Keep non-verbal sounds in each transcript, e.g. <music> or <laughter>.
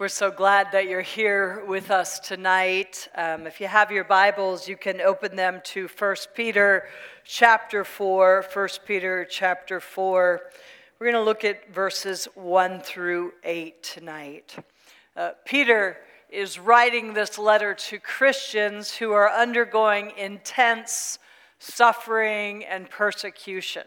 We're so glad that you're here with us tonight. Um, if you have your Bibles, you can open them to 1 Peter chapter 4. 1 Peter chapter 4. We're going to look at verses 1 through 8 tonight. Uh, Peter is writing this letter to Christians who are undergoing intense suffering and persecution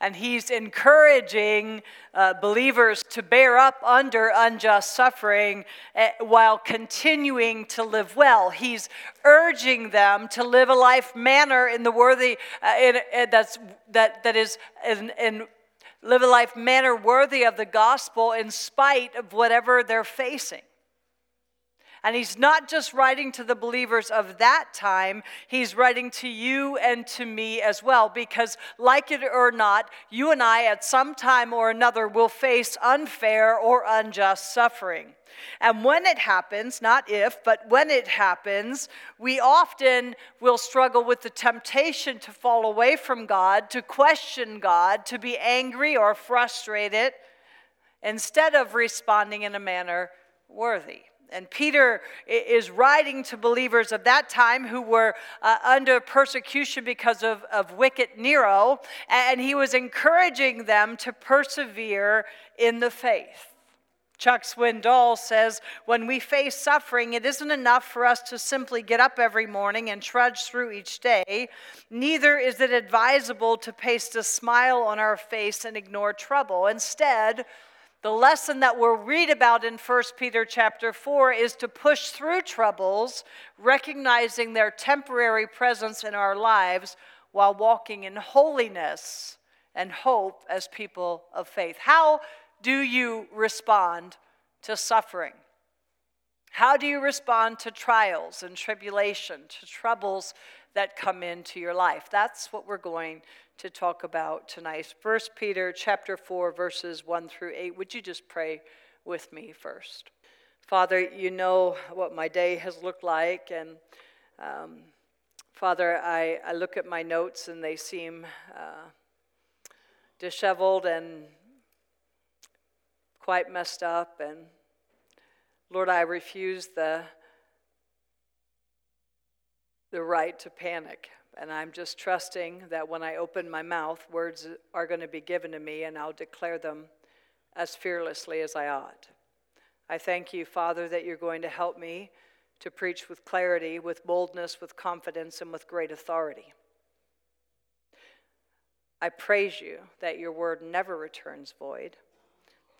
and he's encouraging uh, believers to bear up under unjust suffering uh, while continuing to live well. He's urging them to live a life manner in the worthy uh, in, in, that's that that is in, in live a life manner worthy of the gospel in spite of whatever they're facing. And he's not just writing to the believers of that time, he's writing to you and to me as well. Because, like it or not, you and I at some time or another will face unfair or unjust suffering. And when it happens, not if, but when it happens, we often will struggle with the temptation to fall away from God, to question God, to be angry or frustrated, instead of responding in a manner worthy. And Peter is writing to believers of that time who were uh, under persecution because of, of wicked Nero, and he was encouraging them to persevere in the faith. Chuck Swindoll says, when we face suffering, it isn't enough for us to simply get up every morning and trudge through each day. Neither is it advisable to paste a smile on our face and ignore trouble. Instead, the lesson that we'll read about in 1 Peter chapter 4 is to push through troubles, recognizing their temporary presence in our lives while walking in holiness and hope as people of faith. How do you respond to suffering? How do you respond to trials and tribulation, to troubles that come into your life? That's what we're going to talk about tonight. First Peter chapter 4 verses 1 through 8. Would you just pray with me first? Father, you know what my day has looked like and um, Father, I, I look at my notes and they seem uh, disheveled and quite messed up. And Lord, I refuse the, the right to panic. And I'm just trusting that when I open my mouth, words are going to be given to me and I'll declare them as fearlessly as I ought. I thank you, Father, that you're going to help me to preach with clarity, with boldness, with confidence, and with great authority. I praise you that your word never returns void,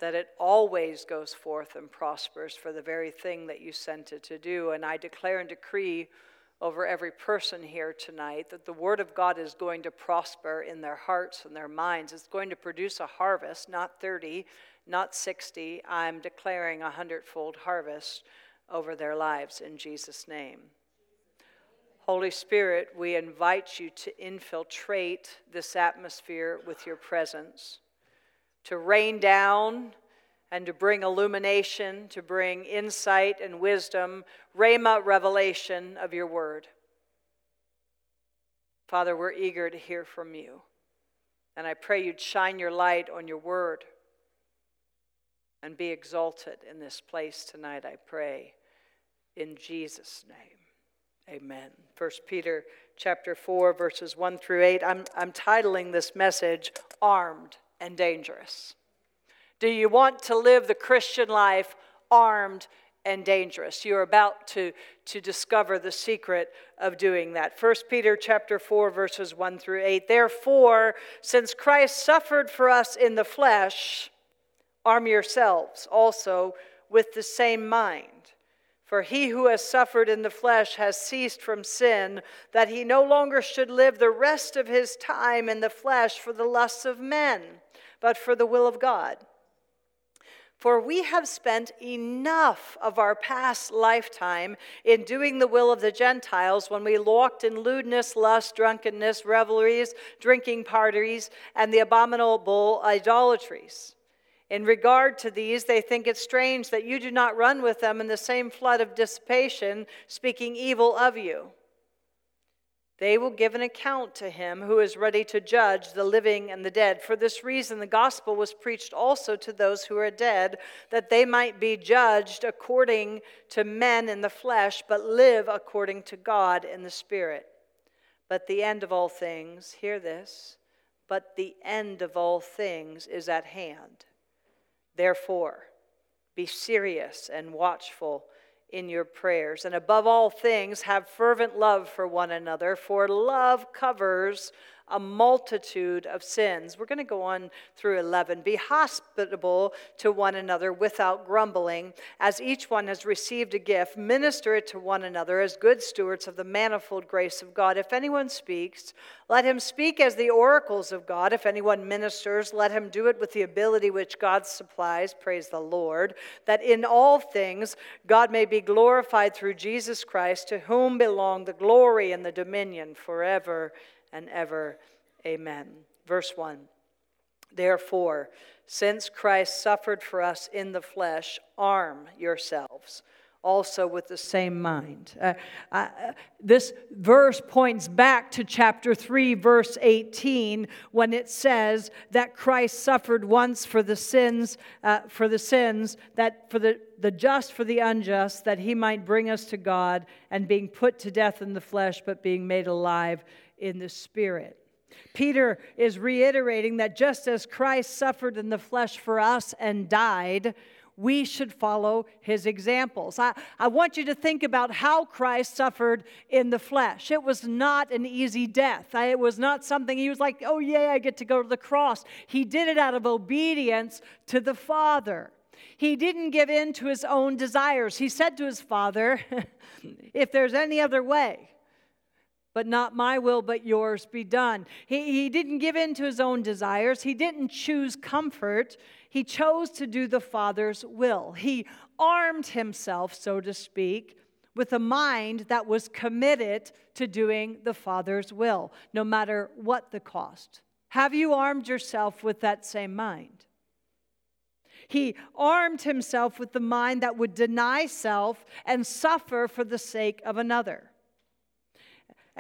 that it always goes forth and prospers for the very thing that you sent it to do. And I declare and decree over every person here tonight that the Word of God is going to prosper in their hearts and their minds. It's going to produce a harvest, not 30, not 60. I'm declaring a hundredfold harvest over their lives in Jesus' name. Holy Spirit, we invite you to infiltrate this atmosphere with your presence, to rain down and to bring illumination, to bring insight and wisdom, rhema revelation of your word. Father, we're eager to hear from you. And I pray you'd shine your light on your word and be exalted in this place tonight, I pray. In Jesus' name. Amen. 1 Peter chapter 4, verses 1 through 8. I'm, I'm titling this message Armed and Dangerous. Do you want to live the Christian life armed and dangerous? You're about to, to discover the secret of doing that. 1 Peter chapter 4 verses 1 through 8. Therefore, since Christ suffered for us in the flesh, arm yourselves also with the same mind. For he who has suffered in the flesh has ceased from sin, that he no longer should live the rest of his time in the flesh for the lusts of men, but for the will of God. For we have spent enough of our past lifetime in doing the will of the Gentiles when we walked in lewdness, lust, drunkenness, revelries, drinking parties, and the abominable idolatries. In regard to these, they think it strange that you do not run with them in the same flood of dissipation, speaking evil of you. They will give an account to him who is ready to judge the living and the dead. For this reason, the gospel was preached also to those who are dead, that they might be judged according to men in the flesh, but live according to God in the spirit. But the end of all things, hear this, but the end of all things is at hand. Therefore, be serious and watchful in your prayers. And above all things, have fervent love for one another, for love covers a multitude of sins. We're going to go on through 11. Be hospitable to one another without grumbling. As each one has received a gift, minister it to one another as good stewards of the manifold grace of God. If anyone speaks, let him speak as the oracles of God. If anyone ministers, let him do it with the ability which God supplies. Praise the Lord. That in all things God may be glorified through Jesus Christ, to whom belong the glory and the dominion forever and ever. Amen. Verse 1 Therefore, since Christ suffered for us in the flesh, arm yourselves also with the same mind. Uh, uh, this verse points back to chapter 3, verse 18, when it says that Christ suffered once for the sins, uh, for the sins, that for the, the just for the unjust, that he might bring us to God, and being put to death in the flesh, but being made alive in the Spirit. Peter is reiterating that just as Christ suffered in the flesh for us and died, we should follow his examples. I, I want you to think about how Christ suffered in the flesh. It was not an easy death. It was not something he was like, oh, yeah, I get to go to the cross. He did it out of obedience to the Father. He didn't give in to his own desires. He said to his Father, <laughs> if there's any other way, but not my will, but yours be done. He, he didn't give in to his own desires. He didn't choose comfort. He chose to do the Father's will. He armed himself, so to speak, with a mind that was committed to doing the Father's will, no matter what the cost. Have you armed yourself with that same mind? He armed himself with the mind that would deny self and suffer for the sake of another.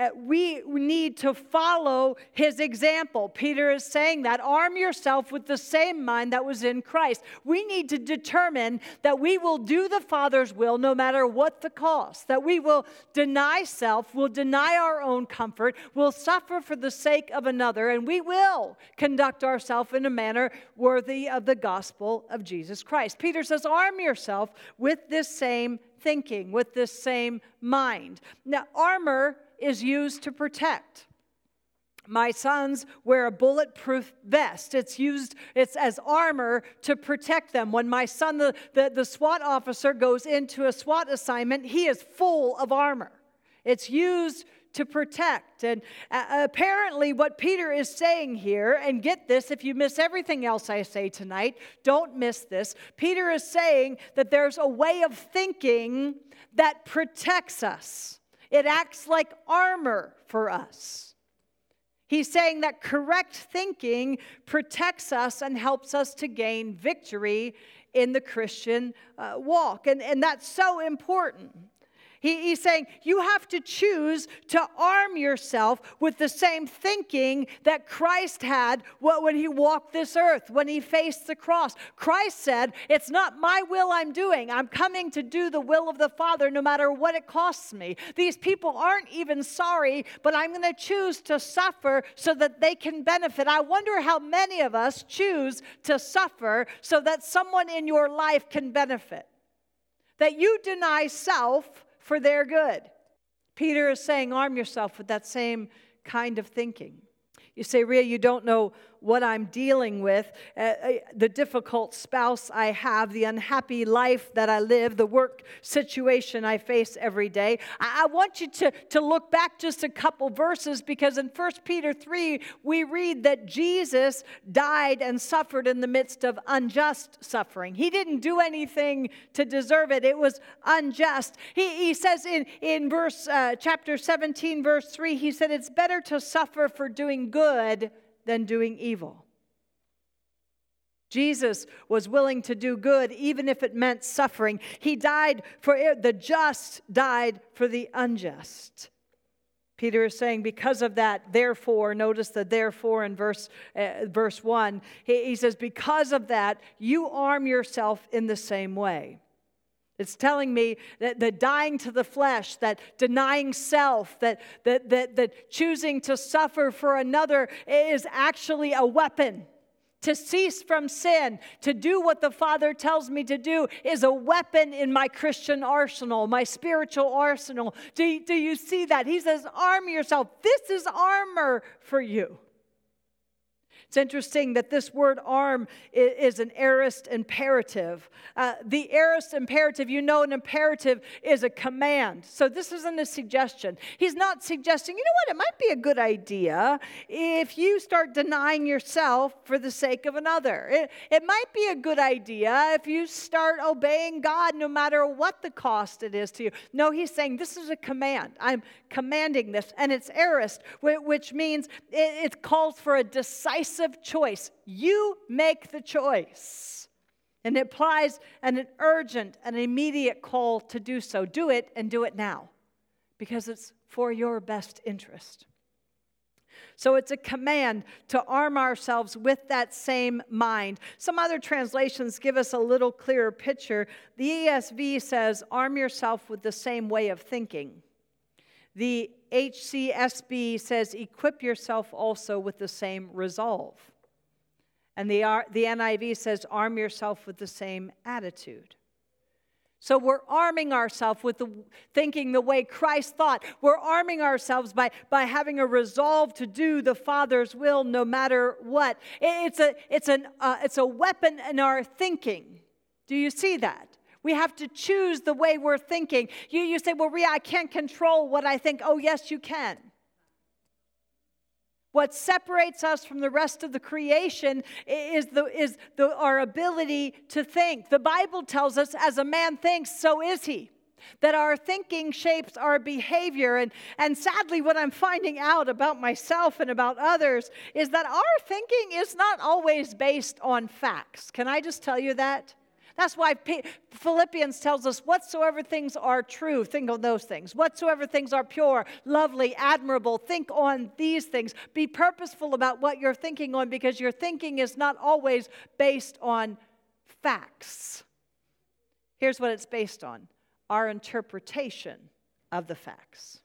Uh, we need to follow his example. Peter is saying that. Arm yourself with the same mind that was in Christ. We need to determine that we will do the Father's will no matter what the cost, that we will deny self, will deny our own comfort, will suffer for the sake of another, and we will conduct ourselves in a manner worthy of the gospel of Jesus Christ. Peter says, Arm yourself with this same thinking, with this same mind. Now, armor is used to protect. My sons wear a bulletproof vest. It's used it's as armor to protect them. When my son, the, the, the SWAT officer, goes into a SWAT assignment, he is full of armor. It's used to protect. And uh, apparently, what Peter is saying here, and get this, if you miss everything else I say tonight, don't miss this. Peter is saying that there's a way of thinking that protects us. It acts like armor for us. He's saying that correct thinking protects us and helps us to gain victory in the Christian uh, walk. And, and that's so important. He, he's saying you have to choose to arm yourself with the same thinking that Christ had when he walked this earth, when he faced the cross. Christ said, It's not my will I'm doing. I'm coming to do the will of the Father no matter what it costs me. These people aren't even sorry, but I'm going to choose to suffer so that they can benefit. I wonder how many of us choose to suffer so that someone in your life can benefit. That you deny self for their good. Peter is saying, arm yourself with that same kind of thinking. You say, Ria, you don't know what I'm dealing with, uh, uh, the difficult spouse I have, the unhappy life that I live, the work situation I face every day. I, I want you to, to look back just a couple verses because in 1 Peter 3, we read that Jesus died and suffered in the midst of unjust suffering. He didn't do anything to deserve it, it was unjust. He, he says in, in verse uh, chapter 17, verse 3, he said, It's better to suffer for doing good than doing evil. Jesus was willing to do good even if it meant suffering. He died for it, the just died for the unjust. Peter is saying, because of that, therefore, notice the therefore in verse, uh, verse 1. He, he says, because of that, you arm yourself in the same way. It's telling me that the dying to the flesh, that denying self, that, that, that, that choosing to suffer for another is actually a weapon to cease from sin, to do what the Father tells me to do, is a weapon in my Christian arsenal, my spiritual arsenal. Do, do you see that? He says, Arm yourself. This is armor for you. It's interesting that this word arm is an aorist imperative. Uh, the aorist imperative, you know, an imperative is a command. So this isn't a suggestion. He's not suggesting, you know what, it might be a good idea if you start denying yourself for the sake of another. It, it might be a good idea if you start obeying God no matter what the cost it is to you. No, he's saying this is a command. I'm commanding this, and it's aorist, which means it, it calls for a decisive of choice. You make the choice. And it applies an urgent and immediate call to do so. Do it and do it now because it's for your best interest. So it's a command to arm ourselves with that same mind. Some other translations give us a little clearer picture. The ESV says, arm yourself with the same way of thinking. The HCSB says, equip yourself also with the same resolve. And the, the NIV says, arm yourself with the same attitude. So we're arming ourselves with the thinking the way Christ thought. We're arming ourselves by, by having a resolve to do the Father's will no matter what. It's a, it's, an, uh, it's a weapon in our thinking. Do you see that? We have to choose the way we're thinking. You, you say, Well, Ria, I can't control what I think. Oh, yes, you can. What separates us from the rest of the creation is, the, is the, our ability to think. The Bible tells us, as a man thinks, so is he. That our thinking shapes our behavior. And, and sadly, what I'm finding out about myself and about others is that our thinking is not always based on facts. Can I just tell you that? That's why Philippians tells us whatsoever things are true, think on those things. Whatsoever things are pure, lovely, admirable, think on these things. Be purposeful about what you're thinking on because your thinking is not always based on facts. Here's what it's based on our interpretation of the facts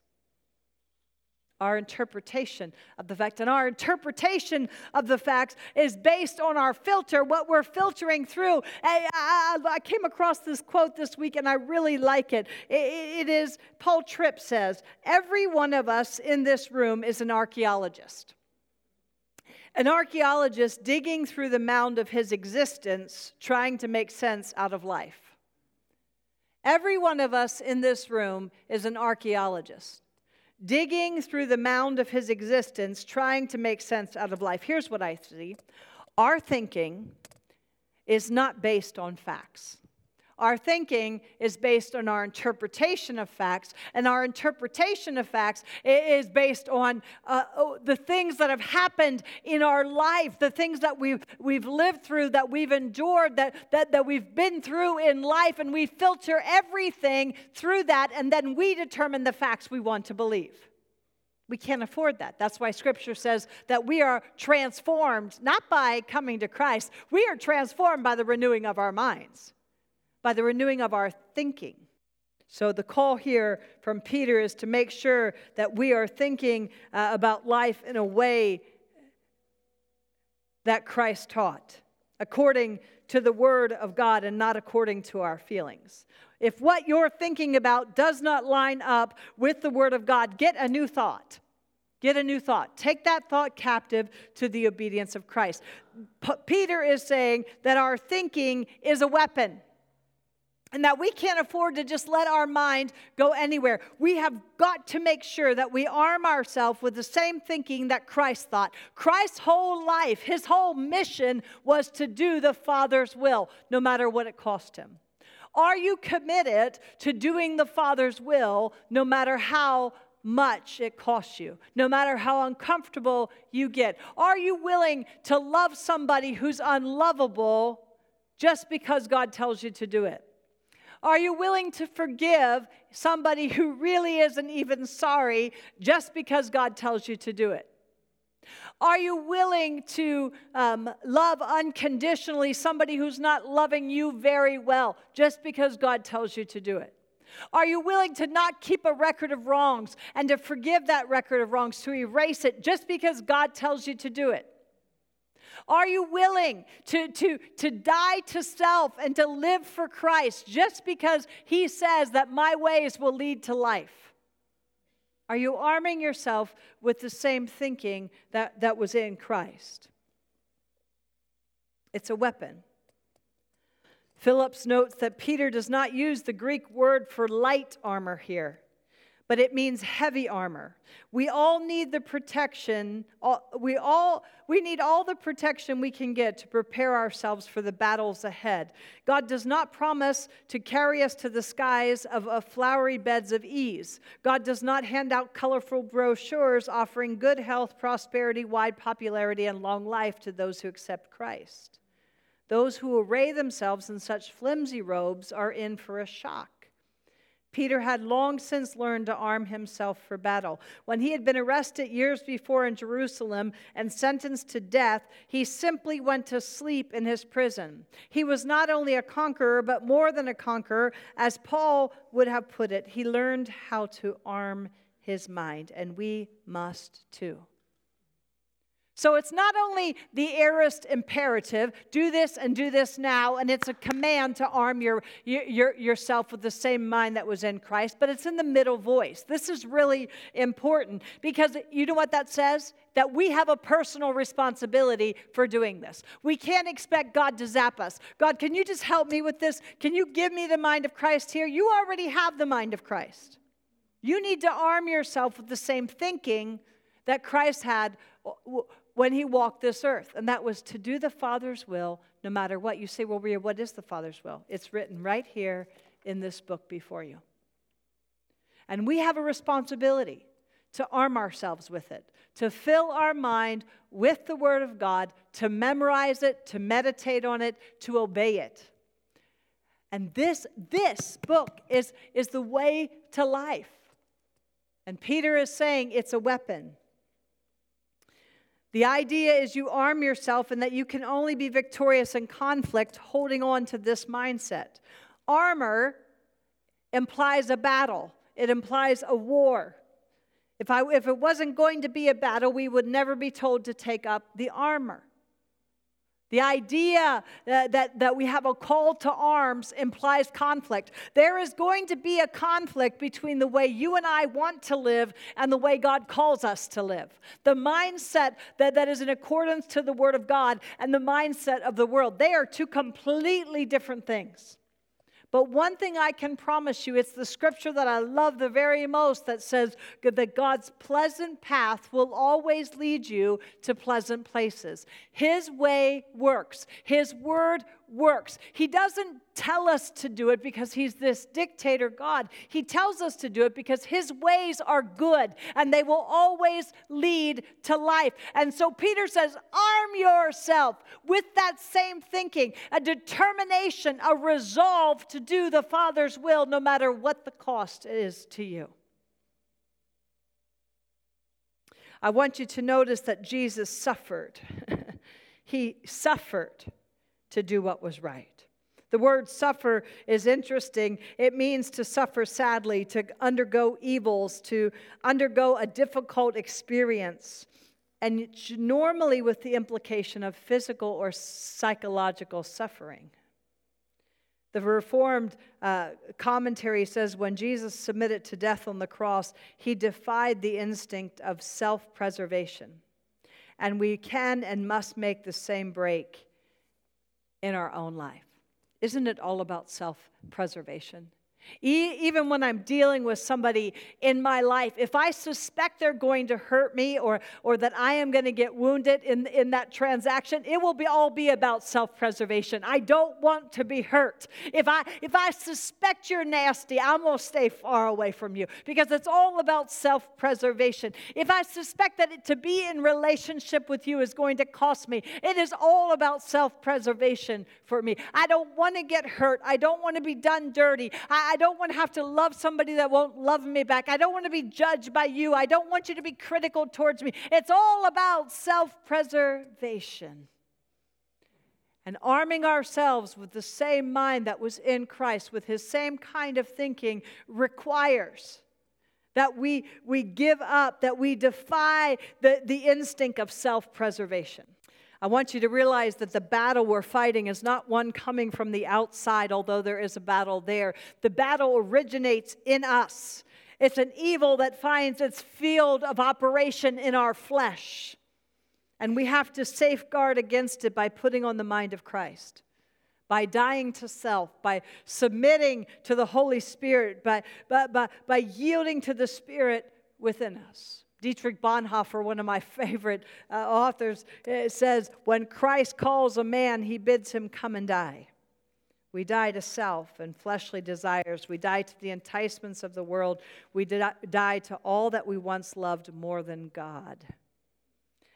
our interpretation of the fact. And our interpretation of the facts is based on our filter, what we're filtering through. I, I, I came across this quote this week and I really like it. it. It is, Paul Tripp says, every one of us in this room is an archaeologist. An archaeologist digging through the mound of his existence, trying to make sense out of life. Every one of us in this room is an archaeologist digging through the mound of his existence, trying to make sense out of life. Here's what I see our thinking is not based on facts. Our thinking is based on our interpretation of facts, and our interpretation of facts is based on uh, oh, the things that have happened in our life, the things that we've, we've lived through, that we've endured, that, that, that we've been through in life, and we filter everything through that, and then we determine the facts we want to believe. We can't afford that. That's why scripture says that we are transformed not by coming to Christ, we are transformed by the renewing of our minds by the renewing of our thinking. So, the call here from Peter is to make sure that we are thinking uh, about life in a way that Christ taught, according to the Word of God and not according to our feelings. If what you're thinking about does not line up with the Word of God, get a new thought. Get a new thought. Take that thought captive to the obedience of Christ. P- Peter is saying that our thinking is a weapon and that we can't afford to just let our mind go anywhere. We have got to make sure that we arm ourselves with the same thinking that Christ thought. Christ's whole life, his whole mission was to do the Father's will, no matter what it cost him. Are you committed to doing the Father's will, no matter how much it costs you, no matter how uncomfortable you get? Are you willing to love somebody who's unlovable just because God tells you to do it? Are you willing to forgive somebody who really isn't even sorry just because God tells you to do it? Are you willing to um, love unconditionally somebody who's not loving you very well just because God tells you to do it? Are you willing to not keep a record of wrongs and to forgive that record of wrongs, to erase it just because God tells you to do it? Are you willing to, to, to die to self and to live for Christ just because He says that my ways will lead to life? Are you arming yourself with the same thinking that, that was in Christ? It's a weapon. Phillips notes that Peter does not use the Greek word for light armor here but it means heavy armor. We all need the protection, we all we need all the protection we can get to prepare ourselves for the battles ahead. God does not promise to carry us to the skies of, of flowery beds of ease. God does not hand out colorful brochures offering good health, prosperity, wide popularity, and long life to those who accept Christ. Those who array themselves in such flimsy robes are in for a shock. Peter had long since learned to arm himself for battle. When he had been arrested years before in Jerusalem and sentenced to death, he simply went to sleep in his prison. He was not only a conqueror, but more than a conqueror. As Paul would have put it, he learned how to arm his mind, and we must too. So it's not only the aorist imperative, do this and do this now, and it's a command to arm your, your, yourself with the same mind that was in Christ, but it's in the middle voice. This is really important because you know what that says? That we have a personal responsibility for doing this. We can't expect God to zap us. God, can you just help me with this? Can you give me the mind of Christ here? You already have the mind of Christ. You need to arm yourself with the same thinking that Christ had when he walked this earth, and that was to do the Father's will no matter what. You say, well, what is the Father's will? It's written right here in this book before you. And we have a responsibility to arm ourselves with it, to fill our mind with the Word of God, to memorize it, to meditate on it, to obey it. And this, this book is, is the way to life. And Peter is saying it's a weapon. The idea is you arm yourself and that you can only be victorious in conflict holding on to this mindset. Armor implies a battle, it implies a war. If, I, if it wasn't going to be a battle, we would never be told to take up the armor. The idea that, that, that, we have a call to arms implies conflict. There is going to be a conflict between the way you and I want to live and the way God calls us to live. The mindset that, that is in accordance to the Word of God and the mindset of the world, they are two completely different things. But one thing I can promise you, it's the scripture that I love the very most that says that God's pleasant path will always lead you to pleasant places. His way works, His word works. He doesn't tell us to do it because he's this dictator God. He tells us to do it because his ways are good and they will always lead to life. And so Peter says, arm yourself with that same thinking, a determination, a resolve to do the Father's will no matter what the cost is to you. I want you to notice that Jesus suffered. <laughs> he suffered to do what was right. The word suffer is interesting. It means to suffer sadly, to undergo evils, to undergo a difficult experience, and normally with the implication of physical or psychological suffering. The Reformed uh, commentary says when Jesus submitted to death on the cross, he defied the instinct of self preservation. And we can and must make the same break in our own life. Isn't it all about self preservation? Even when I'm dealing with somebody in my life, if I suspect they're going to hurt me or, or that I am going to get wounded in, in that transaction, it will be all be about self-preservation. I don't want to be hurt. If I if I suspect you're nasty, I'm going to stay far away from you because it's all about self-preservation. If I suspect that it, to be in relationship with you is going to cost me, it is all about self-preservation for me. I don't want to get hurt. I don't want to be done dirty. I, I don't want to have to love somebody that won't love me back. I don't want to be judged by you. I don't want you to be critical towards me. It's all about self preservation. And arming ourselves with the same mind that was in Christ, with his same kind of thinking, requires that we, we give up, that we defy the, the instinct of self preservation. I want you to realize that the battle we're fighting is not one coming from the outside, although there is a battle there. The battle originates in us. It's an evil that finds its field of operation in our flesh. And we have to safeguard against it by putting on the mind of Christ, by dying to self, by submitting to the Holy Spirit, by, by, by, by yielding to the Spirit within us. Dietrich Bonhoeffer, one of my <laughs> favorite uh, authors, uh, says, When Christ calls a man, he bids him come and die. We die to self and fleshly desires. We die to the enticements of the world. We die to all that we once loved more than God.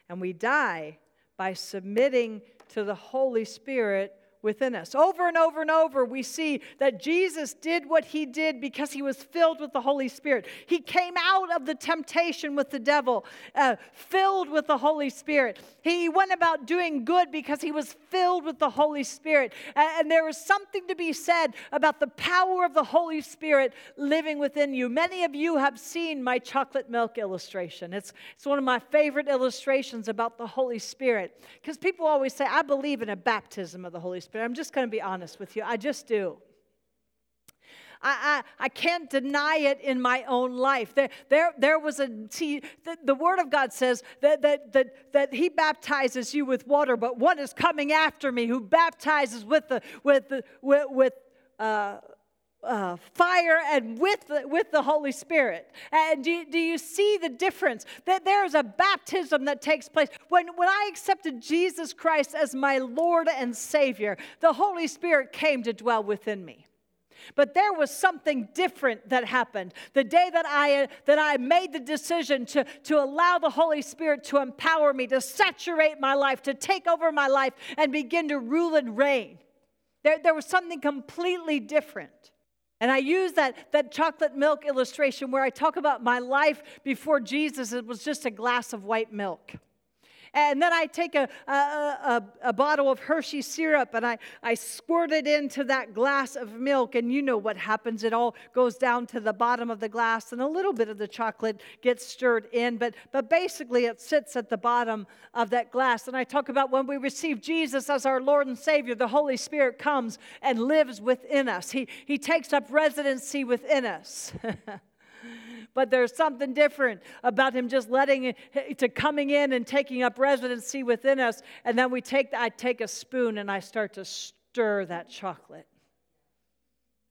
And we die by submitting to the Holy Spirit within us. Over and over and over, we see that Jesus did what he did because he was filled with the Holy Spirit. He came out of the temptation with the devil, uh, filled with the Holy Spirit. He went about doing good because he was filled with the Holy Spirit. And, there is something to be said about the power of the Holy Spirit living within you. Many of you have seen my chocolate milk illustration. It's, it's one of my favorite illustrations about the Holy Spirit because people always say, I believe in a baptism of the Holy Spirit. Spirit. I'm just going to be honest with you. I just do. I, I, I can't deny it in my own life. There, there, there was a, see, the, the Word of God says that, that, that, that He baptizes you with water, but one is coming after me who baptizes with the, with the, with, with uh, uh, fire and with the, with the Holy Spirit. And do, do you see the difference? That there is a baptism that takes place. When, when I accepted Jesus Christ as my Lord and Savior, the Holy Spirit came to dwell within me. But there was something different that happened. The day that I, that I made the decision to, to allow the Holy Spirit to empower me, to saturate my life, to take over my life, and begin to rule and reign, there, there was something completely different. And I use that, that chocolate milk illustration where I talk about my life before Jesus, it was just a glass of white milk. And then I take a, a, a, a, bottle of Hershey syrup and I, I squirt it into that glass of milk. And you know what happens. It all goes down to the bottom of the glass and a little bit of the chocolate gets stirred in. But, but basically, it sits at the bottom of that glass. And I talk about when we receive Jesus as our Lord and Savior, the Holy Spirit comes and lives within us, He, he takes up residency within us. <laughs> but there's something different about him just letting it to coming in and taking up residency within us. And then we take, I take a spoon and I start to stir that chocolate.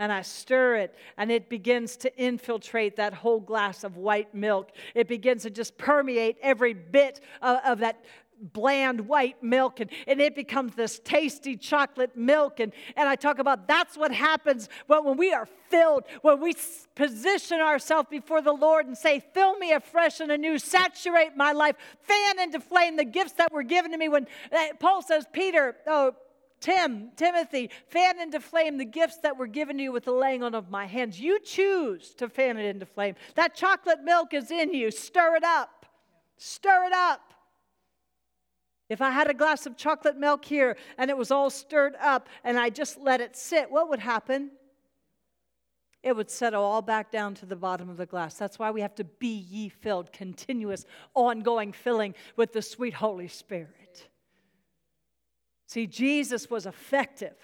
And I stir it, and it begins to infiltrate that whole glass of white milk. It begins to just permeate every bit of, of that bland white milk and, and it becomes this tasty chocolate milk. And, and I talk about that's what happens when, when we are filled, when we position ourselves before the Lord and say, Fill me afresh and anew, saturate my life, fan into flame the gifts that were given to me. When uh, Paul says, Peter, oh, Tim, Timothy, fan into flame the gifts that were given to you with the laying on of my hands. You choose to fan it into flame. That chocolate milk is in you. Stir it up. Stir it up. If I had a glass of chocolate milk here and it was all stirred up and I just let it sit, what would happen? It would settle all back down to the bottom of the glass. That's why we have to be ye filled, continuous, ongoing filling with the sweet Holy Spirit. See, Jesus was effective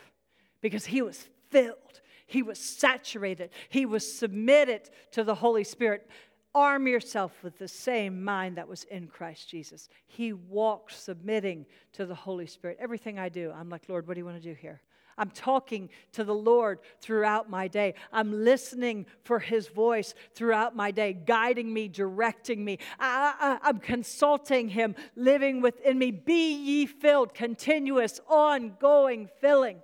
because he was filled, he was saturated, he was submitted to the Holy Spirit. Arm yourself with the same mind that was in Christ Jesus. He walked submitting to the Holy Spirit. Everything I do, I'm like, Lord, what do you want to do here? I'm talking to the Lord throughout my day. I'm listening for His voice throughout my day, guiding me, directing me. I, am consulting Him, living within me. Be ye filled, continuous, ongoing filling.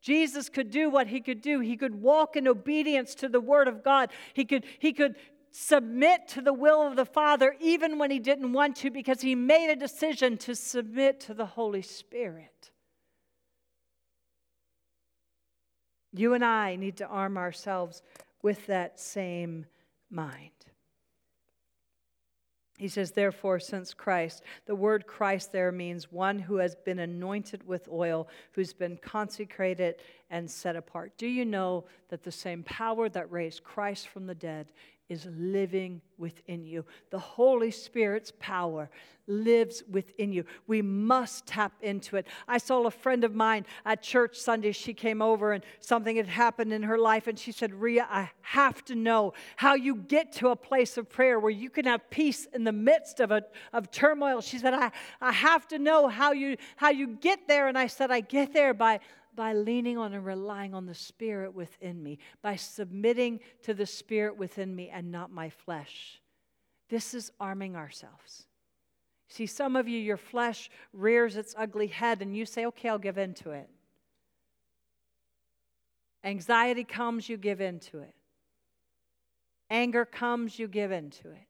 Jesus could do what he could do. He could walk in obedience to the word of God. He could, he could submit to the will of the Father even when he didn't want to because he made a decision to submit to the Holy Spirit. You and I need to arm ourselves with that same mind. He says, therefore, since Christ, the word Christ there means one who has been anointed with oil, who's been consecrated and set apart. Do you know that the same power that raised Christ from the dead is living within you. The Holy Spirit's power lives within you. We must tap into it. I saw a friend of mine at church Sunday. She came over and something had happened in her life, and she said, Ria, I have to know how you get to a place of prayer where you can have peace in the midst of, a, of turmoil. She said, I, I have to know how you, how you get there. And I said, I get there by by leaning on and relying on the Spirit within me, by submitting to the Spirit within me and not my flesh. This is arming ourselves. See, some of you, your flesh rears its ugly head, and you say, okay, I'll give in to it. Anxiety comes, you give in to it. Anger comes, you give in to it.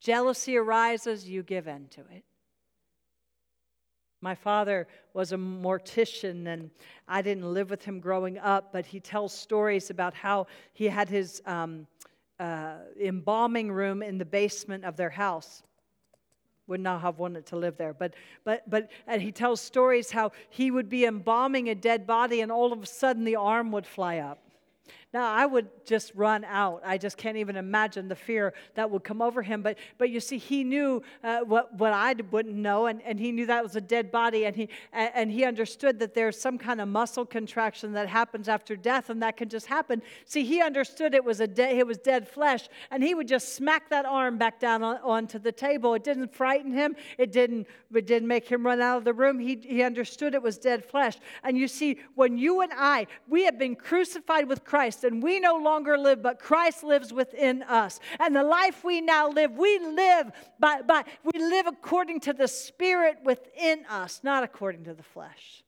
Jealousy arises, you give in to it. My father was a mortician, and I didn't live with him growing up, but he tells stories about how he had his um, uh, embalming room in the basement of their house. Would not have wanted to live there, but but but and he tells stories how he would be embalming a dead body, and all of a sudden the arm would fly up. Now, I would just run out. I just can't even imagine the fear that would come over him. But, but you see, he knew uh, what, what I wouldn't know, and, and he knew that was a dead body, and he, and he understood that there's some kind of muscle contraction that happens after death, and that can just happen. See, he understood it was, a de- it was dead flesh, and he would just smack that arm back down on, onto the table. It didn't frighten him, it didn't, it didn't make him run out of the room. He, he understood it was dead flesh. And you see, when you and I, we have been crucified with Christ, and we no longer live, but Christ lives within us. And the life we now live, we live by, by we live according to the Spirit within us, not according to the flesh.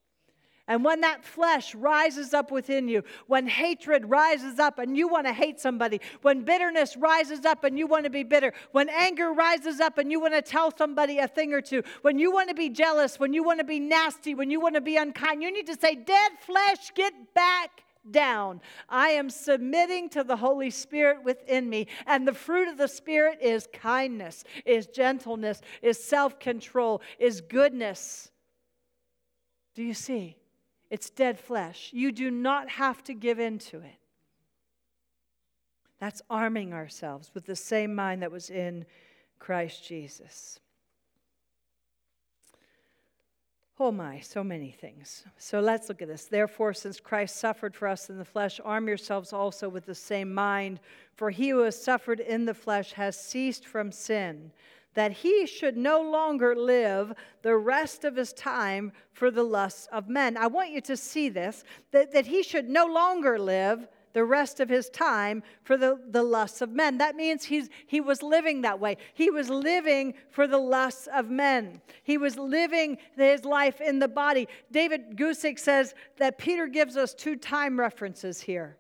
And when that flesh rises up within you, when hatred rises up and you want to hate somebody, when bitterness rises up and you want to be bitter, when anger rises up and you want to tell somebody a thing or two, when you want to be jealous, when you want to be nasty, when you want to be unkind, you need to say, Dead flesh, get back down. I am submitting to the Holy Spirit within me. And the fruit of the Spirit is kindness, is gentleness, is self control, is goodness. Do you see? It's dead flesh. You do not have to give in to it. That's arming ourselves with the same mind that was in Christ Jesus. Oh my, so many things. So let's look at this. Therefore, since Christ suffered for us in the flesh, arm yourselves also with the same mind. For he who has suffered in the flesh has ceased from sin, that he should no longer live the rest of his time for the lusts of men. I want you to see this that, that he should no longer live the rest of his time for the, the lusts of men. That means he's, he was living that way. He was living for the lusts of men. He was living his life in the body. David Guzik says that Peter gives us two time references here.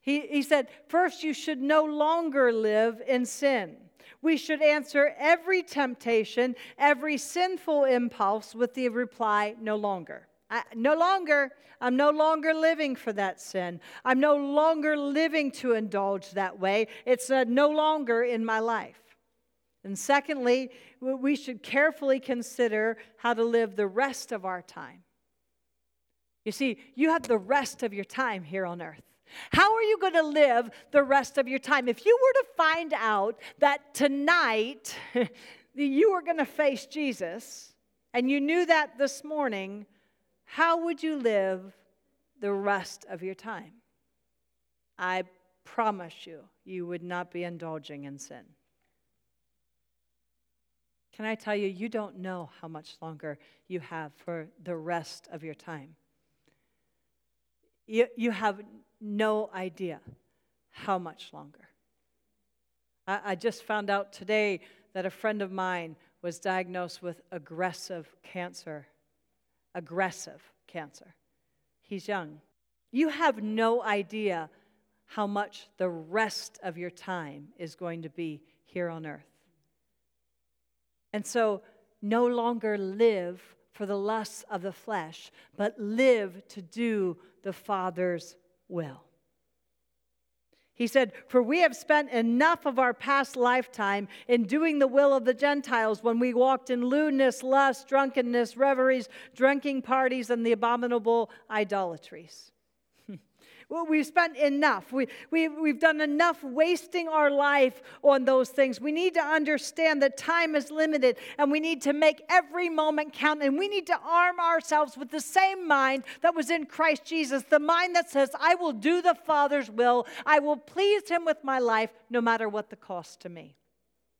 He, he said, First, you should no longer live in sin. We should answer every temptation, every sinful impulse with the reply, no longer. I, no longer, I'm no longer living for that sin. I'm no longer living to indulge that way. It's uh, no longer in my life. And secondly, we should carefully consider how to live the rest of our time. You see, you have the rest of your time here on earth. How are you going to live the rest of your time? If you were to find out that tonight <laughs> you were going to face Jesus, and you knew that this morning, how would you live the rest of your time? I promise you, you would not be indulging in sin. Can I tell you, you don't know how much longer you have for the rest of your time. you, you have no idea how much longer. I, I just found out today that a friend of mine was diagnosed with aggressive cancer. Aggressive cancer. He's young. You have no idea how much the rest of your time is going to be here on earth. And so, no longer live for the lusts of the flesh, but live to do the Father's will. He said, For we have spent enough of our past lifetime in doing the will of the Gentiles when we walked in lewdness, lust, drunkenness, reveries, drinking parties, and the abominable idolatries. We've spent enough. We, we, we've done enough wasting our life on those things. We need to understand that time is limited and we need to make every moment count. And we need to arm ourselves with the same mind that was in Christ Jesus the mind that says, I will do the Father's will, I will please Him with my life, no matter what the cost to me.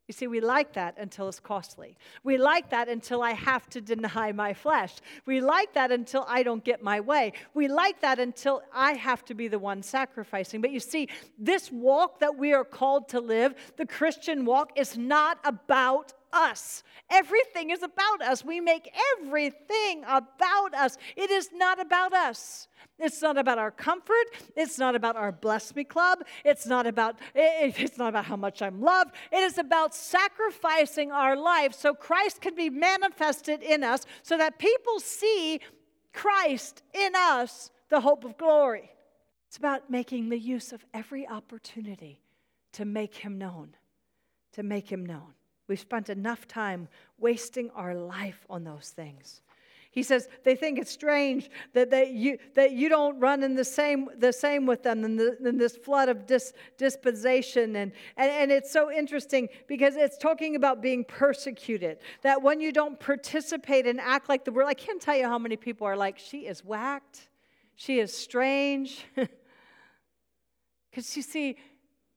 You see, we like that until it's costly. We like that until I have to deny my flesh. We like that until I don't get my way. We like that until I have to be the one sacrificing. But you see, this walk that we are called to live, the Christian walk, is not about us. Everything is about us. We make everything about us. It is not about us. It's not about our comfort. It's not about our bless me club. It's not about it's not about how much I'm loved. It is about sacrificing our life so Christ can be manifested in us so that people see Christ in us, the hope of glory. It's about making the use of every opportunity to make him known, to make him known. We've spent enough time wasting our life on those things. He says they think it's strange that, they, you, that you don't run in the same, the same with them in, the, in this flood of dis, dispensation. And, and, and it's so interesting because it's talking about being persecuted. That when you don't participate and act like the world, I can't tell you how many people are like, she is whacked, she is strange. <laughs> Because you see,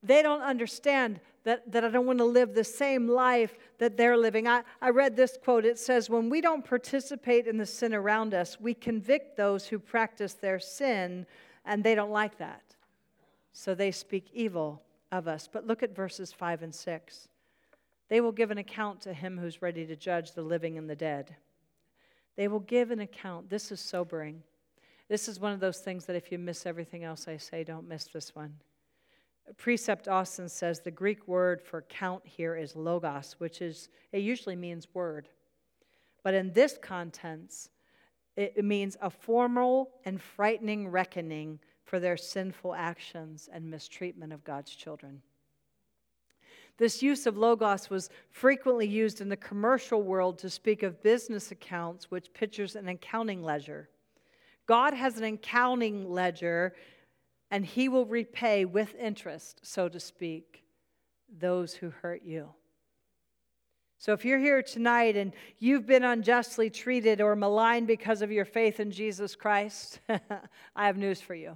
they don't understand that, that I don't want to live the same life that they're living. I, I read this quote. It says, When we don't participate in the sin around us, we convict those who practice their sin, and they don't like that. So they speak evil of us. But look at verses 5 and 6. They will give an account to him who's ready to judge the living and the dead. They will give an account. This is sobering. This is one of those things that if you miss everything else I say, don't miss this one. Precept Austin says the Greek word for count here is logos, which is, it usually means word. But in this context, it means a formal and frightening reckoning for their sinful actions and mistreatment of God's children. This use of logos was frequently used in the commercial world to speak of business accounts, which pictures an accounting ledger. God has an accounting ledger and he will repay with interest, so to speak, those who hurt you. So if you're here tonight and you've been unjustly treated or maligned because of your faith in Jesus Christ, <laughs> I have news for you.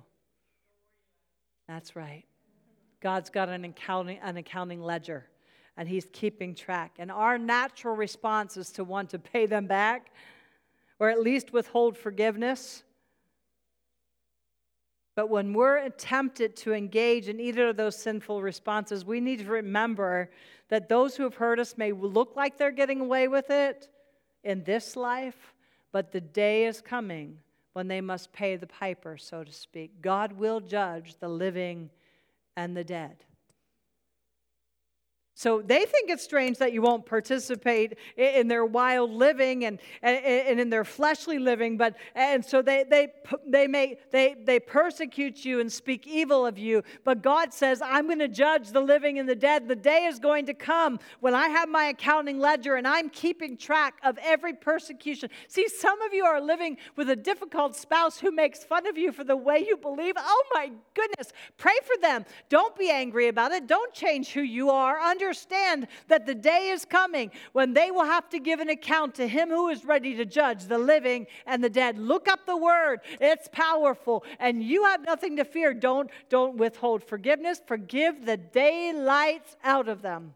That's right. God's got an accounting, an accounting ledger and he's keeping track. And our natural response is to want to pay them back or at least withhold forgiveness. But when we're tempted to engage in either of those sinful responses, we need to remember that those who have hurt us may look like they're getting away with it in this life, but the day is coming when they must pay the piper, so to speak. God will judge the living and the dead. So they think it's strange that you won't participate in their wild living and, and, in their fleshly living, but and so they they they may they they persecute you and speak evil of you. But God says, I'm going to judge the living and the dead. The day is going to come when I have my accounting ledger and I'm keeping track of every persecution. See, some of you are living with a difficult spouse who makes fun of you for the way you believe. Oh my goodness. Pray for them. Don't be angry about it. Don't change who you are. Under understand that the day is coming when they will have to give an account to him who is ready to judge the living and the dead. Look up the word, it's powerful, and you have nothing to fear. Don't, don't withhold forgiveness, forgive the daylights out of them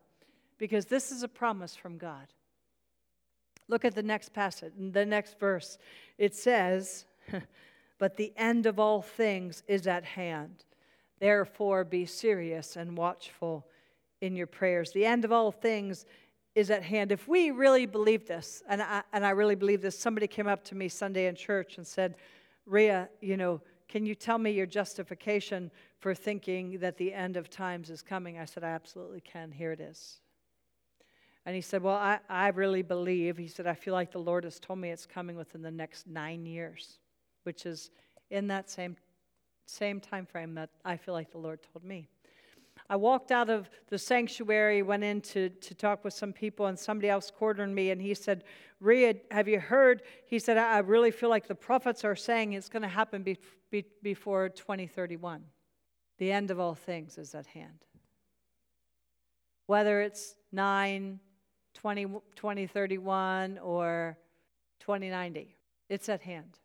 because this is a promise from God. Look at the next passage, the next verse. It says, <laughs> but the end of all things is at hand. Therefore, be serious and watchful in your prayers. The end of all things is at hand. If we really believe this, and I, and I really believe this, somebody came up to me Sunday in church and said, Ria, you know, can you tell me your justification for thinking that the end of times is coming? I said, I absolutely can. Here it is. And he said, Well, I, I really believe. He said, I feel like the Lord has told me it's coming within the next nine years, which is in that same, same time frame that I feel like the Lord told me. I walked out of the sanctuary, went in to, to talk with some people, and somebody else cornered me, and he said, Ria, have you heard? He said, I really feel like the prophets are saying it's going to happen be, be, before 2031. The end of all things is at hand. Whether it's 9, 20, 2031, or 2090, it's at hand.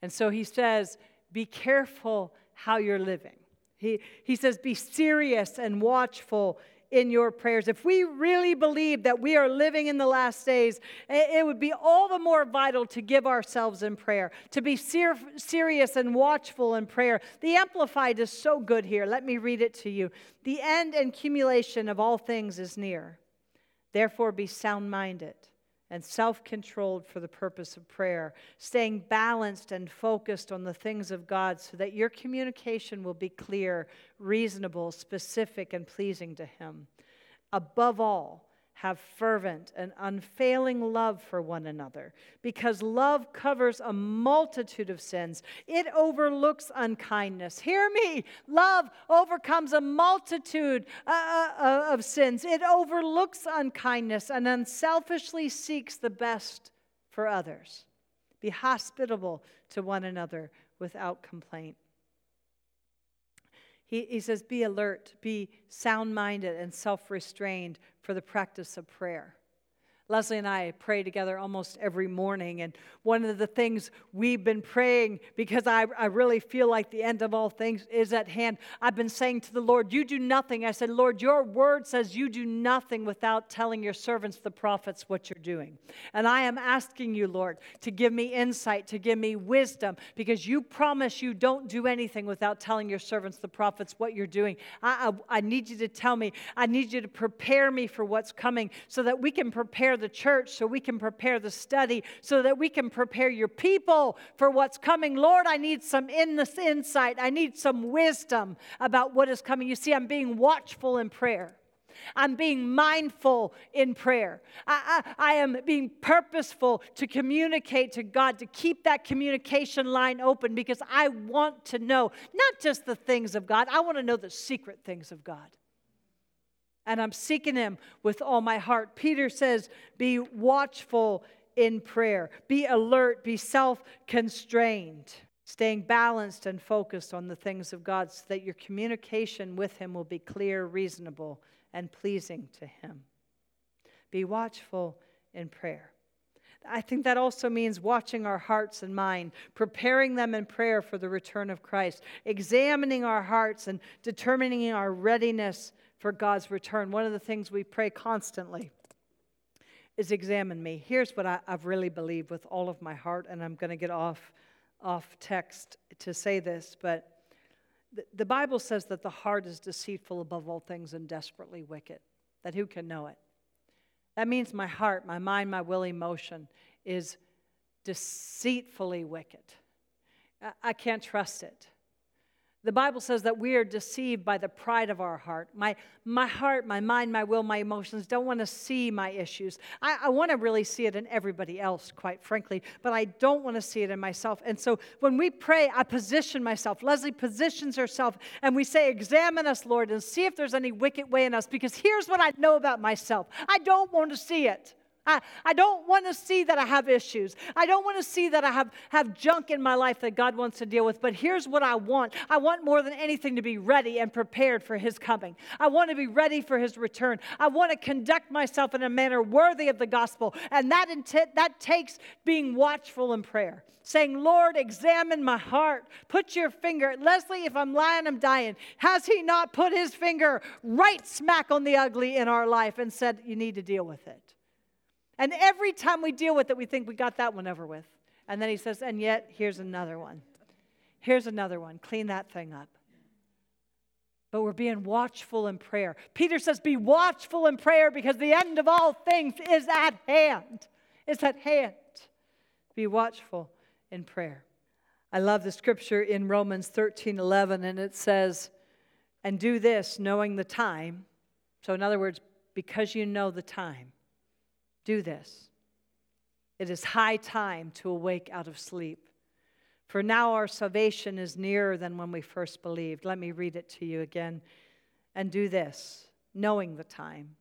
And so he says, Be careful how you're living. He, he says, Be serious and watchful in your prayers. If we really believe that we are living in the last days, it would be all the more vital to give ourselves in prayer, to be ser- serious and watchful in prayer. The Amplified is so good here. Let me read it to you. The end and accumulation of all things is near. Therefore, be sound minded and self controlled for the purpose of prayer, staying balanced and focused on the things of God so that your communication will be clear, reasonable, specific, and pleasing to Him. Above all, have fervent and unfailing love for one another, because love covers a multitude of sins. It overlooks unkindness. Hear me. Love overcomes a multitude uh, uh, uh, of sins. It overlooks unkindness and unselfishly seeks the best for others. Be hospitable to one another without complaint. He, he says, Be alert, be sound minded and self restrained for the practice of prayer. Leslie and I pray together almost every morning. And one of the things we've been praying, because I, I really feel like the end of all things is at hand, I've been saying to the Lord, You do nothing. I said, Lord, your word says you do nothing without telling your servants, the prophets, what you're doing. And I am asking you, Lord, to give me insight, to give me wisdom, because you promise you don't do anything without telling your servants, the prophets, what you're doing. I, I, I need you to tell me, I need you to prepare me for what's coming so that we can prepare the church so we can prepare the study, so that we can prepare your people for what's coming. Lord, I need some in this insight. I need some wisdom about what is coming. You see, I'm being watchful in prayer. I'm being mindful in prayer. I, I, I, am being purposeful to communicate to God, to keep that communication line open because I want to know not just the things of God, I want to know the secret things of God and I'm seeking Him with all my heart. Peter says, Be watchful in prayer, be alert, be self constrained, staying balanced and focused on the things of God so that your communication with Him will be clear, reasonable, and pleasing to Him. Be watchful in prayer. I think that also means watching our hearts and mind, preparing them in prayer for the return of Christ, examining our hearts and determining our readiness for God's return. One of the things we pray constantly is examine me. Here's what I, have really believed with all of my heart, and I'm going to get off, off text to say this, but the, the Bible says that the heart is deceitful above all things and desperately wicked, that who can know it? That means my heart, my mind, my will, emotion is deceitfully wicked. I, I can't trust it. The Bible says that we are deceived by the pride of our heart. My, my heart, my mind, my will, my emotions don't want to see my issues. I, I want to really see it in everybody else, quite frankly, but I don't want to see it in myself. And so when we pray, I position myself. Leslie positions herself, and we say, Examine us, Lord, and see if there's any wicked way in us, because here's what I know about myself I don't want to see it. I, I don't want to see that I have issues. I don't want to see that I have, have junk in my life that God wants to deal with. But here's what I want I want more than anything to be ready and prepared for His coming. I want to be ready for His return. I want to conduct myself in a manner worthy of the gospel. And that, intent, that takes being watchful in prayer, saying, Lord, examine my heart. Put your finger, Leslie, if I'm lying, I'm dying. Has He not put His finger right smack on the ugly in our life and said, You need to deal with it? And every time we deal with it, we think we got that one over with. And then he says, And yet, here's another one. Here's another one. Clean that thing up. But we're being watchful in prayer. Peter says, Be watchful in prayer because the end of all things is at hand. It's at hand. Be watchful in prayer. I love the scripture in Romans 13 11, and it says, And do this knowing the time. So, in other words, because you know the time, do this. It is high time to awake out of sleep. For now our salvation is nearer than when we first believed. Let me read it to you again. And do this, knowing the time,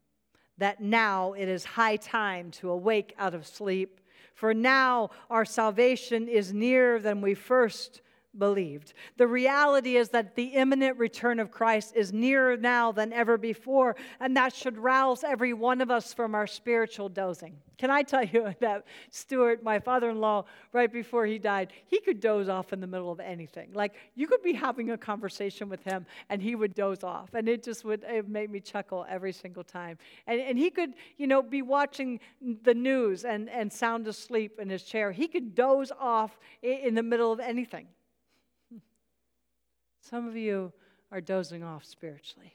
that now it is high time to awake out of sleep. For now our salvation is nearer than we first believed. The reality is that the imminent return of Christ is nearer now than ever before, and that should rouse every one of us from our spiritual dozing. Can I tell you <laughs> that Stuart, my father in law, right before he died, he could doze off in the middle of anything. Like you could be having a conversation with him and he would doze off, and it just would it make me chuckle every single time. And, and he could, you know, be watching the news and, and sound asleep in his chair. He could doze off in the middle of anything. Some of you are dozing off spiritually.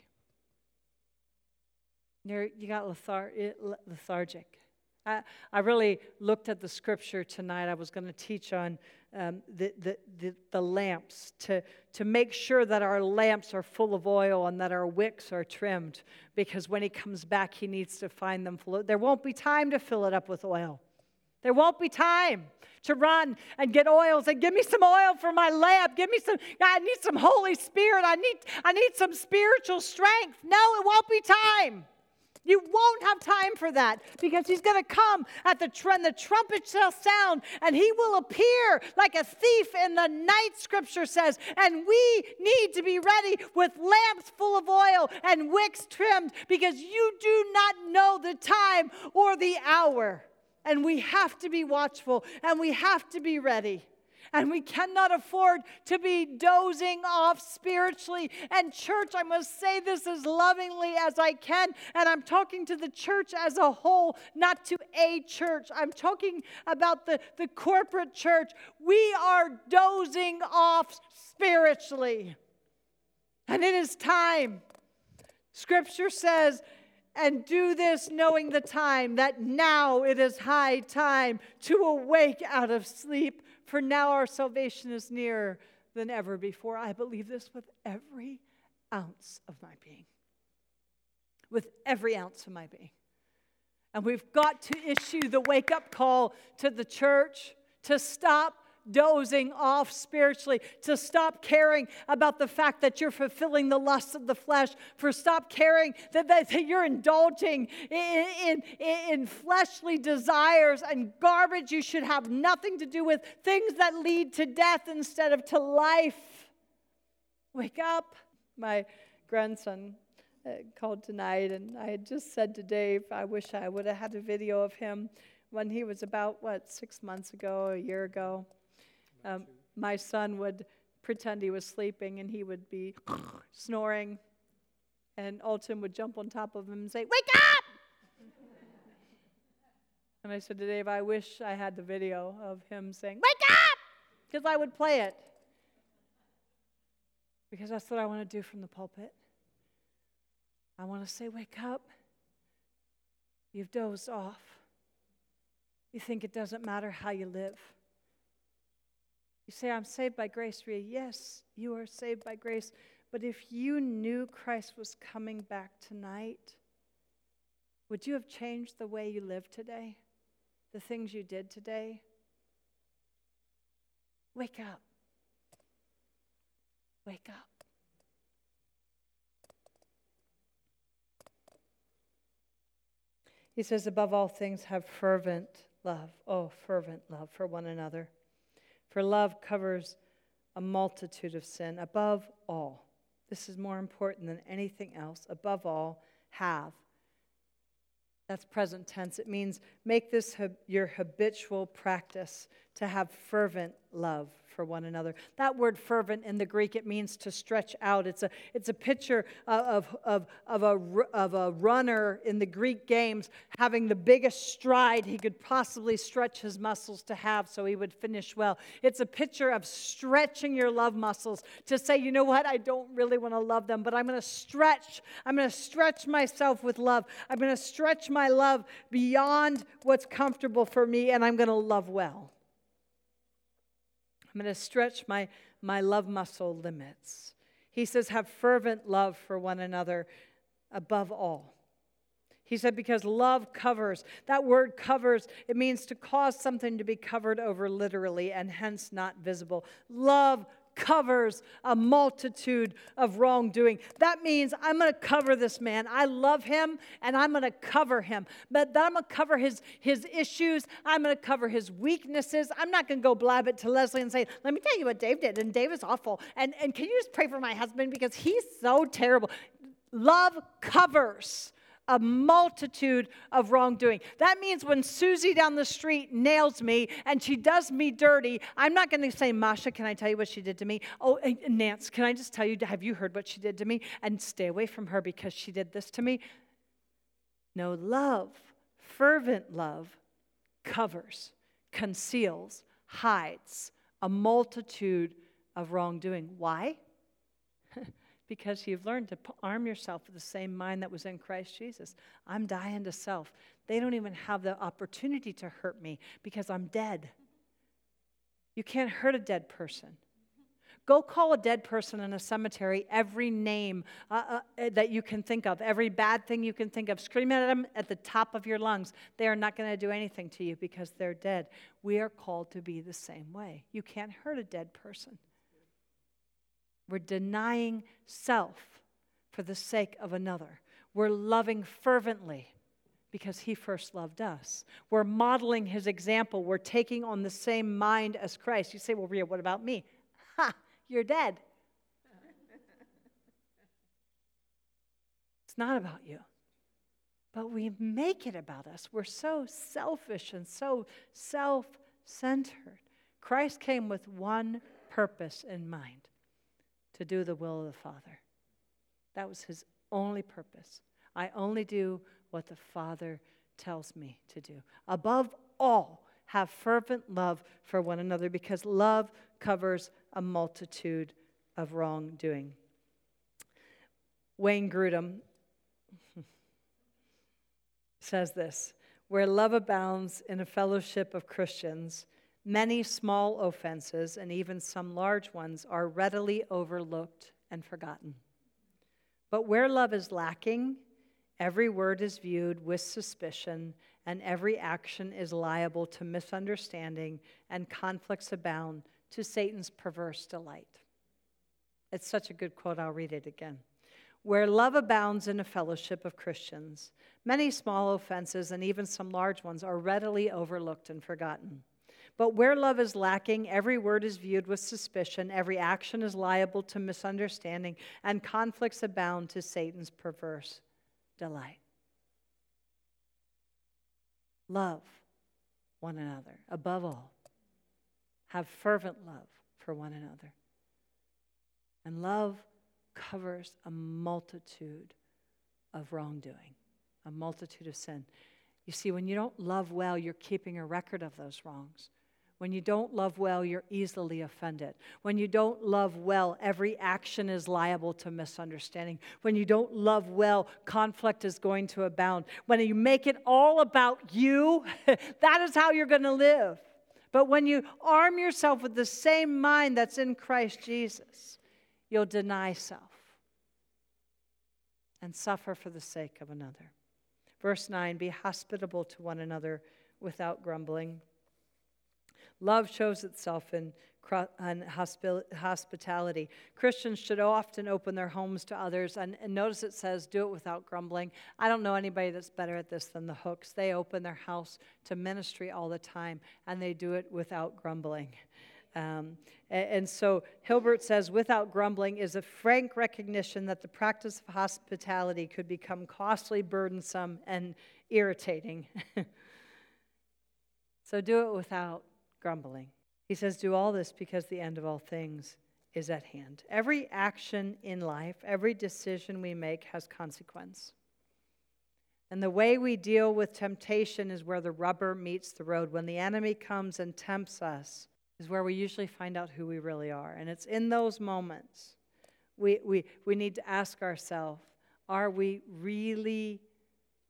You're, you got lethar- lethargic. I, I really looked at the scripture tonight. I was going to teach on um, the, the, the, the, lamps to, to make sure that our lamps are full of oil and that our wicks are trimmed because when he comes back, he needs to find them full. There won't be time to fill it up with oil. There won't be time to run and get oils and give me some oil for my lamp. Give me some, I need some Holy Spirit. I need, I need some spiritual strength. No, it won't be time. You won't have time for that because he's going to come at the, tr- the trumpet shall sound and he will appear like a thief in the night, scripture says. And we need to be ready with lamps full of oil and wicks trimmed because you do not know the time or the hour. And we have to be watchful and we have to be ready. And we cannot afford to be dozing off spiritually. And, church, I must say this as lovingly as I can. And I'm talking to the church as a whole, not to a church. I'm talking about the, the corporate church. We are dozing off spiritually. And it is time. Scripture says, and do this knowing the time, that now it is high time to awake out of sleep, for now our salvation is nearer than ever before. I believe this with every ounce of my being. With every ounce of my being. And we've got to issue the wake up call to the church to stop dozing off spiritually, to stop caring about the fact that you're fulfilling the lusts of the flesh, for stop caring that, that, that you're indulging in, in, in fleshly desires and garbage you should have nothing to do with, things that lead to death instead of to life. Wake up. My grandson uh, called tonight, and I had just said to Dave, I wish I would have had a video of him when he was about, what, six months ago, a year ago um, my son would pretend he was sleeping and he would be snoring. And Alton would jump on top of him and say, Wake up! and I said to Dave, I wish I had the video of him saying, Wake up! Because I would play it. Because that's what I want to do from the pulpit. I want to say, Wake up. You've dozed off. You think it doesn't matter how you live. You say, I'm saved by grace, Ria. Yes, you are saved by grace. But if you knew Christ was coming back tonight, would you have changed the way you live today? The things you did today? Wake up. Wake up. He says, above all things, have fervent love. Oh, fervent love for one another. For love covers a multitude of sin. Above all, this is more important than anything else. Above all, have. That's present tense. It means make this your habitual practice to have fervent love for one another. That word fervent in the Greek, it means to stretch out. It's a, it's a picture uh, of, of, of, a, of a runner in the Greek games having the biggest stride he could possibly stretch his muscles to have so he would finish well. It's a picture of stretching your love muscles to say, you know what, I don't really want to love them, but I'm going to stretch. I'm going to stretch myself with love. I'm going to stretch my love beyond what's comfortable for me, and I'm going to love well. I'm going to stretch my, my love muscle limits. He says, have fervent love for one another above all. He said, because love covers. That word covers, it means to cause something to be covered over literally and hence not visible. Love covers a multitude of wrongdoing. That means I'm going to cover this man. I love him and I'm going to cover him. But I'm going to cover his, his issues. I'm going to cover his weaknesses. I'm not going to go blab it to Leslie and say, let me tell you what Dave did. And Dave is awful. And, and can you just pray for my husband because he's so terrible. Love covers a multitude of wrongdoing. That means when Susie down the street nails me and she does me dirty, I'm not going to say, Masha, can I tell you what she did to me? Oh, Nance, can I just tell you, have you heard what she did to me? And stay away from her because she did this to me. No, love, fervent love, covers, conceals, hides a multitude of wrongdoing. Why? Because you've learned to arm yourself with the same mind that was in Christ Jesus. I'm dying to self. They don't even have the opportunity to hurt me because I'm dead. You can't hurt a dead person. Go call a dead person in a cemetery every name uh, uh, that you can think of, every bad thing you can think of. Scream at them at the top of your lungs. They are not going to do anything to you because they're dead. We are called to be the same way. You can't hurt a dead person. We're denying self for the sake of another. We're loving fervently because he first loved us. We're modeling his example. We're taking on the same mind as Christ. You say, well, Ria, what about me? <laughs> Ha, you're dead. it's not about you. But we make it about us. We're so selfish and so self centered. Christ came with one purpose in mind to do the will of the Father. That was his only purpose. I only do what the Father tells me to do. Above all, have fervent love for one another because love covers a multitude of wrongdoing. Wayne Grudem <laughs> says this Where love abounds in a fellowship of Christians, Many small offenses, and even some large ones, are readily overlooked and forgotten. But where love is lacking, every word is viewed with suspicion, and every action is liable to misunderstanding, and conflicts abound to Satan's perverse delight. It's such a good quote, I'll read it again. Where love abounds in a fellowship of Christians, many small offenses and even some large ones are readily overlooked and forgotten. But where love is lacking, every word is viewed with suspicion, every action is liable to misunderstanding, and conflicts abound to Satan's perverse delight. Love one another above all. Have fervent love for one another. And love covers a multitude of wrongdoing, a multitude of sin. You see, when you don't love well, you're keeping a record of those wrongs. When you don't love well, you're easily offended. When you don't love well, every action is liable to misunderstanding. When you don't love well, conflict is going to abound. When you make it all about you, <laughs> that is how you're going to live. But when you arm yourself with the same mind that's in Christ Jesus, you'll deny self and suffer for the sake of another. Verse 9 Be hospitable to one another without grumbling. Love shows itself in, in hospitality. Christians should often open their homes to others. And, and notice it says, do it without grumbling. I don't know anybody that's better at this than the Hooks. They open their house to ministry all the time, and they do it without grumbling. Um, and, and, so Hiebert says, without grumbling is a frank recognition that the practice of hospitality could become costly, burdensome, and irritating. <laughs> so do it without grumbling. He says, Do all this because the end of all things is at hand. Every action in life, every decision we make has consequence. And the way we deal with temptation is where the rubber meets the road. When the enemy comes and tempts us, is where we usually find out who we really are. And it's in those moments we, we, we need to ask ourselves are we really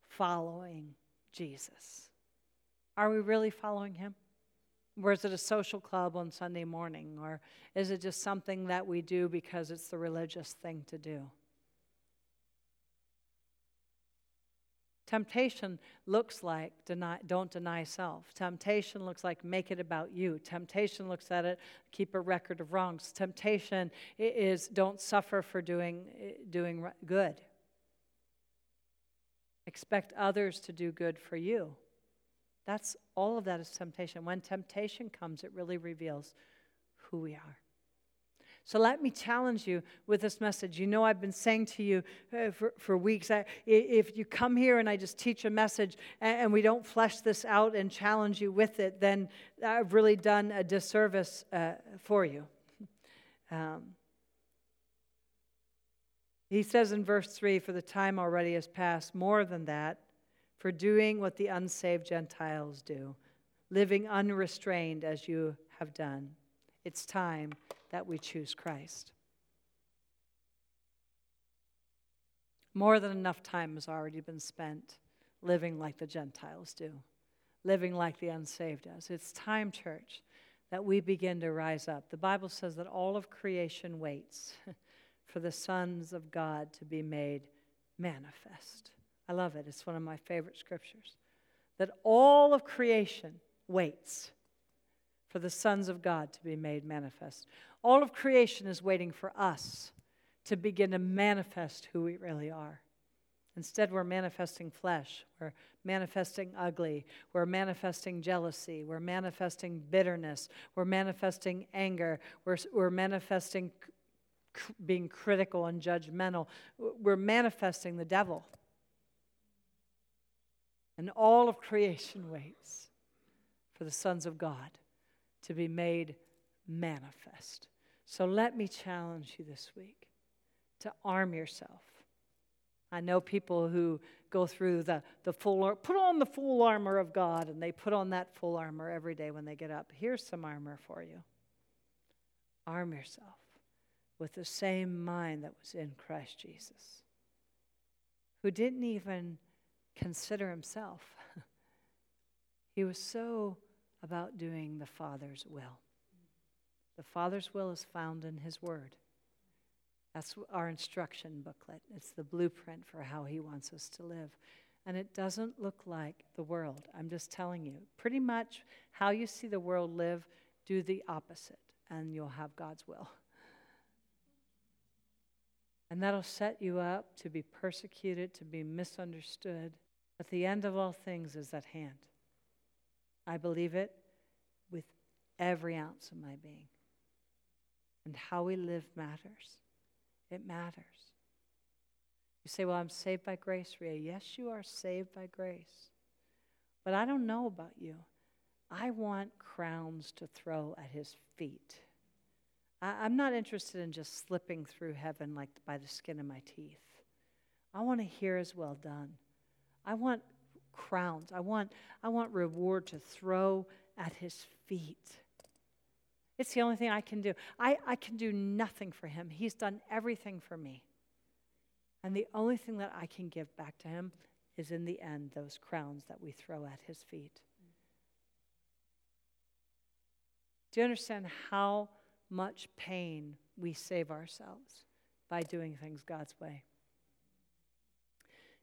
following Jesus? Are we really following him? Or is it a social club on Sunday morning? Or is it just something that we do because it's the religious thing to do? Temptation looks like deny, don't deny self. Temptation looks like make it about you. Temptation looks at it, keep a record of wrongs. Temptation is don't suffer for doing, eh, doing good. Expect others to do good for you. That's all of that is temptation. When temptation comes, it really reveals who we are. So let me challenge you with this message. You know, I've been saying to you uh, for, for weeks I, if you come here and I just teach a message and, and, we don't flesh this out and challenge you with it, then I've really done a disservice uh, for you. <laughs> Um, he says in verse 3 For the time already has passed, more than that, for doing what the unsaved Gentiles do, living unrestrained as you have done. It's time that we choose Christ. More than enough time has already been spent living like the Gentiles do, living like the unsaved does. It's time, church, that we begin to rise up. The Bible says that all of creation waits <laughs> for the sons of God to be made manifest. I love it. It's one of my favorite scriptures. That all of creation waits for the sons of God to be made manifest. All of creation is waiting for us to begin to manifest who we really are. Instead, we're manifesting flesh. We're manifesting ugly. We're manifesting jealousy. We're manifesting bitterness. We're manifesting anger. We're, we're manifesting c- being critical and judgmental. We're manifesting the devil. And all of creation waits for the sons of God to be made manifest. So let me challenge you this week to arm yourself. I know people who go through the, the full, put on the full armor of God, and they put on that full armor every day when they get up. Here's some armor for you. Arm yourself with the same mind that was in Christ Jesus, who didn't even consider himself. <laughs> he was so about doing the Father's will. The Father's will is found in His Word. That's our instruction booklet. It's the blueprint for how He wants us to live. And it doesn't look like the world. I'm just telling you. Pretty much how you see the world live, do the opposite, and you'll have God's will. And that'll set you up to be persecuted, to be misunderstood. But the end of all things is at hand. I believe it with every ounce of my being. And how we live matters. It matters. You say, Well, I'm saved by grace, Ria. Yes, you are saved by grace. But I don't know about you. I want crowns to throw at his feet. I, am not interested in just slipping through heaven like by the skin of my teeth. I want to hear as well done. I want crowns. I want, I want reward to throw at his feet. It's the only thing I can do. I, I can do nothing for him. He's done everything for me. And the only thing that I can give back to him is in the end those crowns that we throw at his feet. Do you understand how much pain we save ourselves by doing things God's way?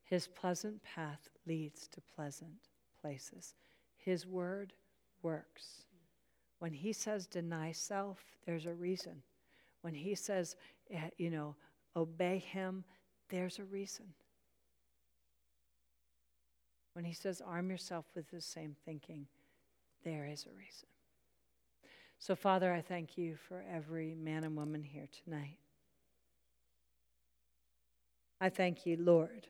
His pleasant path leads to pleasant places. His word works. When he says deny self, there's a reason. When he says, eh, you know, obey him, there's a reason. When he says arm yourself with the same thinking, there is a reason. So, Father, I thank you for every man and woman here tonight. I thank you, Lord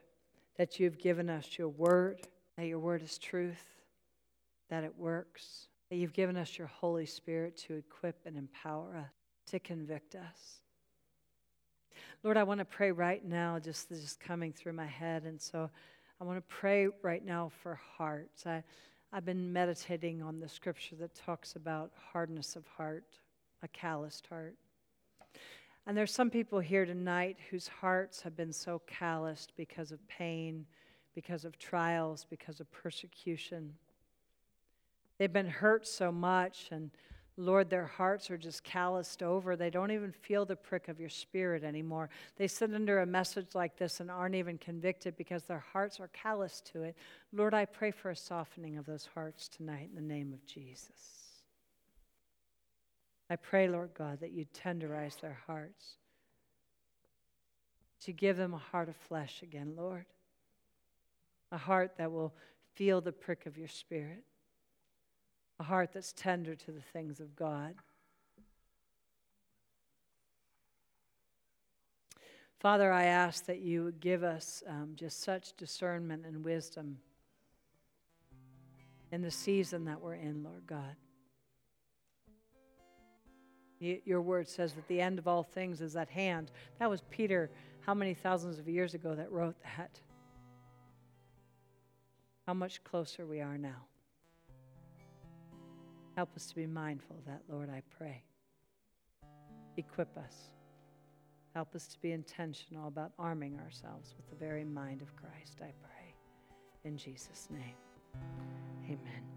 that you've given us your word, that your word is truth, that it works, that you've given us your Holy Spirit to equip and empower us, to convict us. Lord, I want to pray right now, just is coming through my head. And so I want to pray right now for hearts. I, I've been meditating on the scripture that talks about hardness of heart, a calloused heart. And there's some people here tonight whose hearts have been so calloused because of pain, because of trials, because of persecution. They've been hurt so much, and Lord, their hearts are just calloused over. They don't even feel the prick of your spirit anymore. They sit under a message like this and aren't even convicted because their hearts are calloused to it. Lord, I pray for a softening of those hearts tonight in the name of Jesus. I pray, Lord God, that you tenderize their hearts, to give them a heart of flesh again, Lord, a heart that will feel the prick of your spirit a heart that's tender to the things of God. Father, I ask that you give us um, just such discernment and wisdom in the season that we're in, Lord God. Your word says that the end of all things is at hand. That was Peter, how many thousands of years ago, that wrote that? How much closer we are now. Help us to be mindful of that, Lord, I pray. Equip us. Help us to be intentional about arming ourselves with the very mind of Christ, I pray. In Jesus' name, amen.